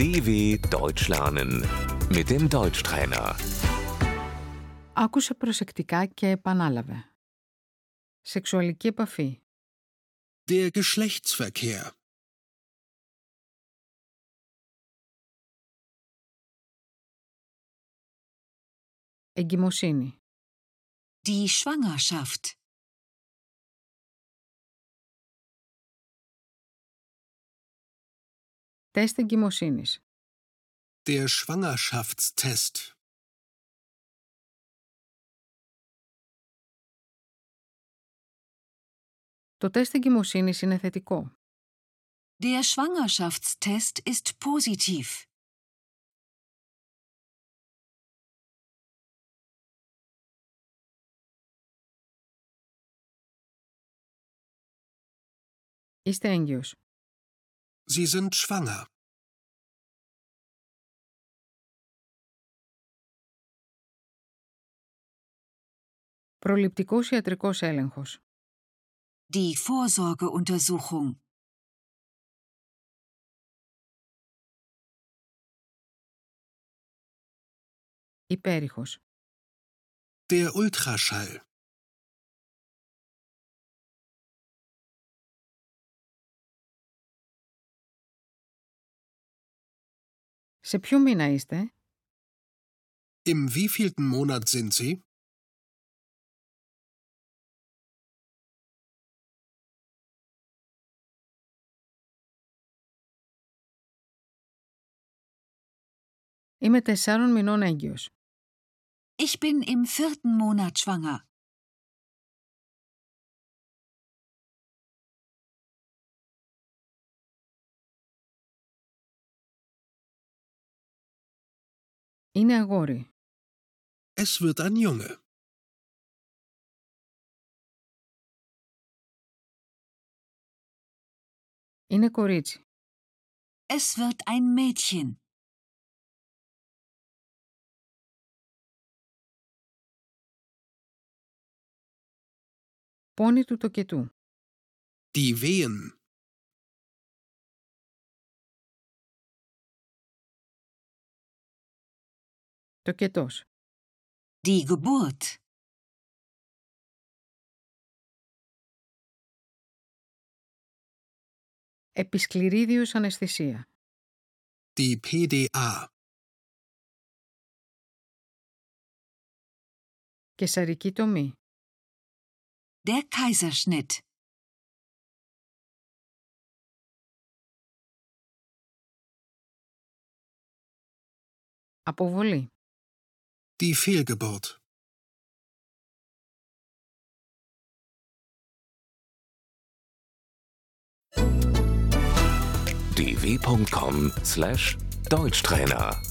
DW Deutsch lernen mit dem Deutschtrainer. Άκουσε προσεκτικά και επανάλαβε. Σεξουαλική επαφή. Der Geschlechtsverkehr. Εγκυμοσύνη. Die Schwangerschaft. Τεστ εγκυμοσύνης. Der Schwangerschaftstest. Το τεστ εγκυμοσύνης είναι θετικό. Der Schwangerschaftstest ist positiv. Είστε έγκυος. Sie sind schwanger. Προληπτικός ιατρικός έλεγχος. Die Vorsorgeuntersuchung. Υπέρηχος. Der Ultraschall. Σε ποιο μήνα είστε? Im wievielten Monat sind Sie? Είμαι τεσσάρων μηνών έγκυος. Ich bin im vierten Monat schwanger. Είναι αγόρι. Es wird ein Junge. Είναι κορίτσι. Es wird ein Mädchen. Πόνι του τοκετού. Die Wehen. Τοκετός. Die Geburt. Επισκληρίδιος αναισθησία. Die PDA. Κεσαρική τομή. Der Kaiserschnitt. Αποβολή. Die Fehlgeburt. dw.com/deutschtrainer